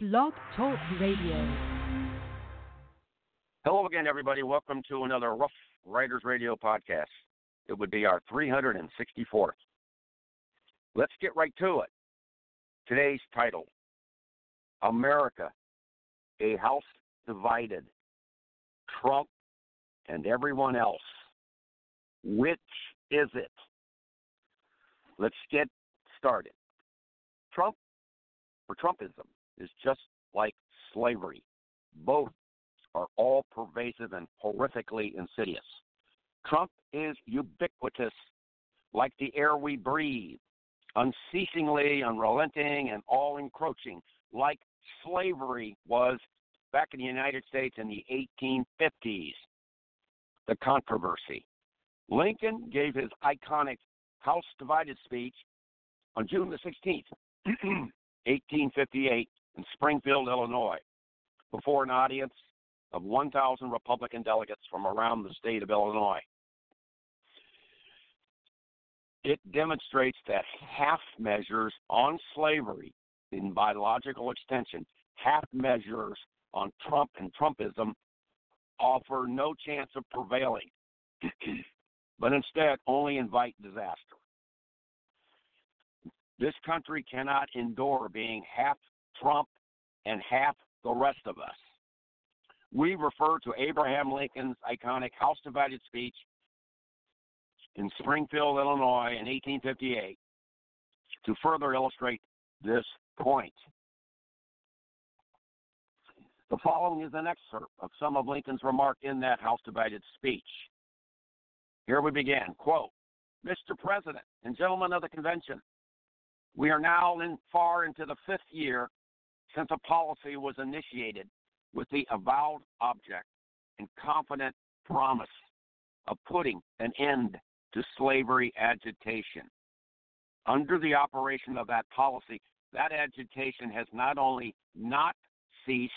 Blog Talk Radio. Hello again, everybody. Welcome to another Rough Riders Radio podcast. It would be our 364th. Let's get right to it. Today's title America, a house divided. Trump and everyone else. Which is it? Let's get started. Trump or Trumpism is just like slavery. Both are all pervasive and horrifically insidious. Trump is ubiquitous, like the air we breathe, unceasingly, unrelenting, and all encroaching, like slavery was back in the United States in the 1850s. The controversy. Lincoln gave his iconic House Divided speech on June the 16th, 1858, in Springfield, Illinois, before an audience of 1,000 Republican delegates from around the state of Illinois. It demonstrates that half measures on slavery, in biological extension, half measures on Trump and Trumpism offer no chance of prevailing, but instead only invite disaster. This country cannot endure being half Trump and half the rest of us. We refer to Abraham Lincoln's iconic House Divided speech in Springfield, Illinois in 1858 to further illustrate this point. The following is an excerpt of some of Lincoln's remarks in that House Divided speech. Here we begin. Quote, Mr. President and gentlemen of the convention, we are now in far into the fifth year since a policy was initiated with the avowed object and confident promise of putting an end to slavery agitation. Under the operation of that policy, that agitation has not only not ceased,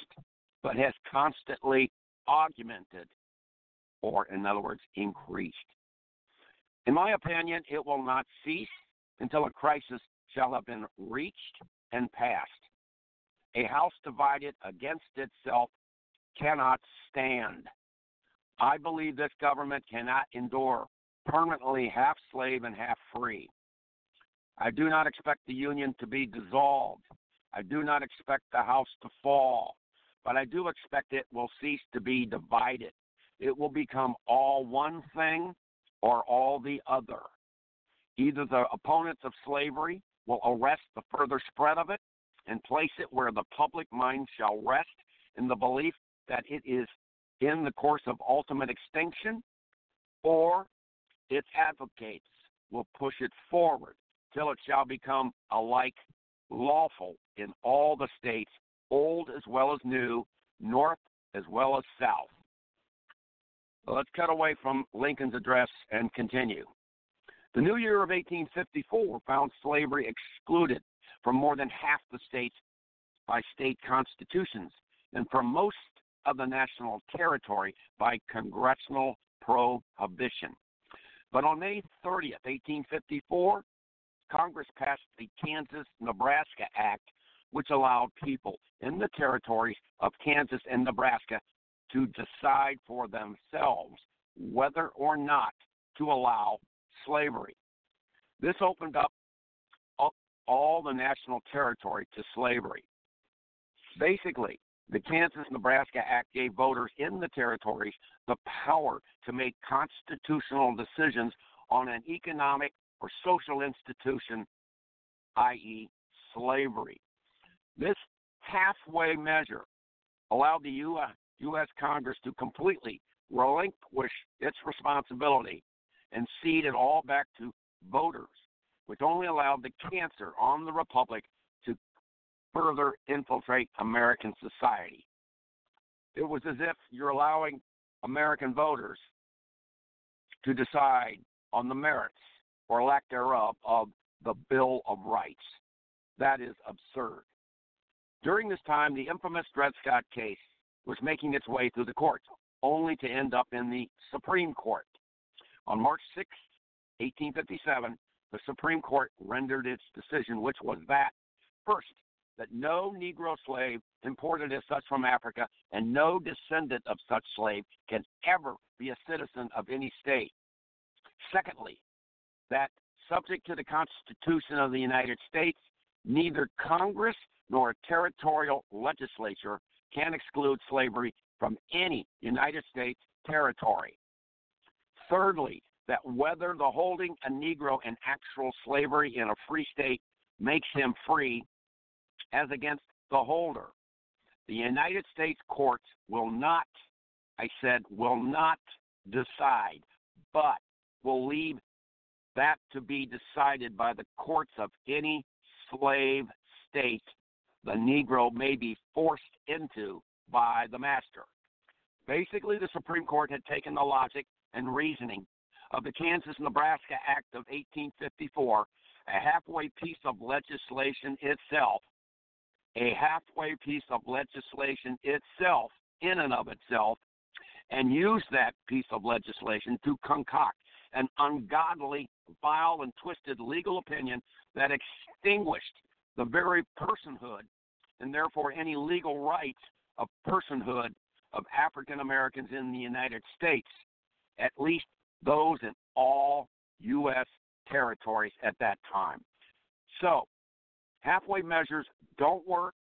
but has constantly augmented, or in other words, increased. In my opinion, it will not cease until a crisis shall have been reached and passed. A house divided against itself cannot stand. I believe this government cannot endure permanently half slave and half free. I do not expect the Union to be dissolved. I do not expect the House to fall, but I do expect it will cease to be divided. It will become all one thing or all the other. Either the opponents of slavery will arrest the further spread of it and place it where the public mind shall rest in the belief that it is in the course of ultimate extinction, or its advocates will push it forward till it shall become alike lawful in all the states, old as well as new, north as well as south. Let's cut away from Lincoln's address and continue. The new year of 1854 found slavery excluded from more than half the states by state constitutions and from most of the national territory by congressional prohibition. But on May 30th, 1854, Congress passed the Kansas Nebraska Act, which allowed people in the territories of Kansas and Nebraska to decide for themselves whether or not to allow slavery. This opened up, up all the national territory to slavery. Basically, the Kansas Nebraska Act gave voters in the territories the power to make constitutional decisions on an economic or social institution, i.e., slavery. This halfway measure allowed the U.S. Congress to completely relinquish its responsibility and cede it all back to voters, which only allowed the cancer on the Republic to further infiltrate American society. It was as if you're allowing American voters to decide on the merits or lack thereof of the Bill of Rights. That is absurd. During this time, the infamous Dred Scott case was making its way through the courts, only to end up in the Supreme Court. On March 6, 1857, the Supreme Court rendered its decision, which was that first, that no Negro slave imported as such from Africa and no descendant of such slave can ever be a citizen of any state. Secondly, that subject to the Constitution of the United States, neither Congress nor a territorial legislature can exclude slavery from any United States territory. Thirdly, that whether the holding a Negro in actual slavery in a free state makes him free as against the holder. The United States courts will not, I said, will not decide, but will leave that to be decided by the courts of any slave state the Negro may be forced into by the master. Basically, the Supreme Court had taken the logic and reasoning of the Kansas Nebraska Act of 1854, a halfway piece of legislation itself, a halfway piece of legislation itself, in and of itself, and used that piece of legislation to concoct an ungodly, vile, and twisted legal opinion that extinguished the very personhood and therefore any legal rights of personhood of African Americans in the United States, at least those in all U.S. territories at that time. So, halfway measures don't work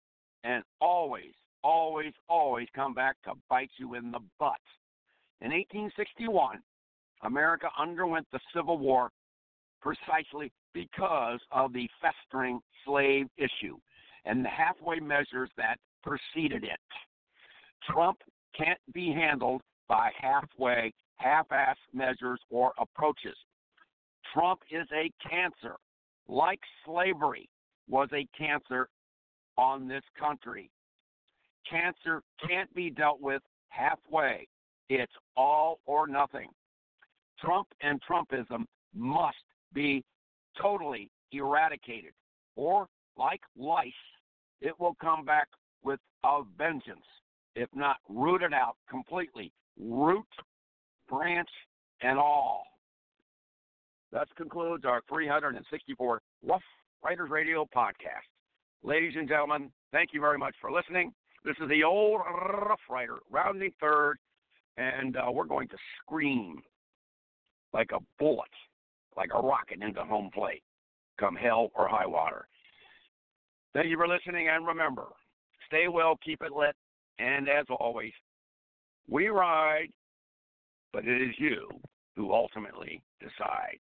and always, always, always come back to bite you in the butt. In 1861, America underwent the Civil War precisely because of the festering slave issue and the halfway measures that preceded it. Trump can't be handled by halfway, half ass measures or approaches. Trump is a cancer, like slavery was a cancer on this country. Cancer can't be dealt with halfway, it's all or nothing. Trump and Trumpism must be totally eradicated, or like lice, it will come back with a vengeance, if not rooted out completely, root, branch, and all. That concludes our 364 Rough Riders Radio podcast. Ladies and gentlemen, thank you very much for listening. This is the old Rough Rider, rounding third, and uh, we're going to scream like a bullet, like a rocket into home plate, come hell or high water. Thank you for listening, and remember, stay well, keep it lit, and as always, we ride, but it is you who ultimately decide.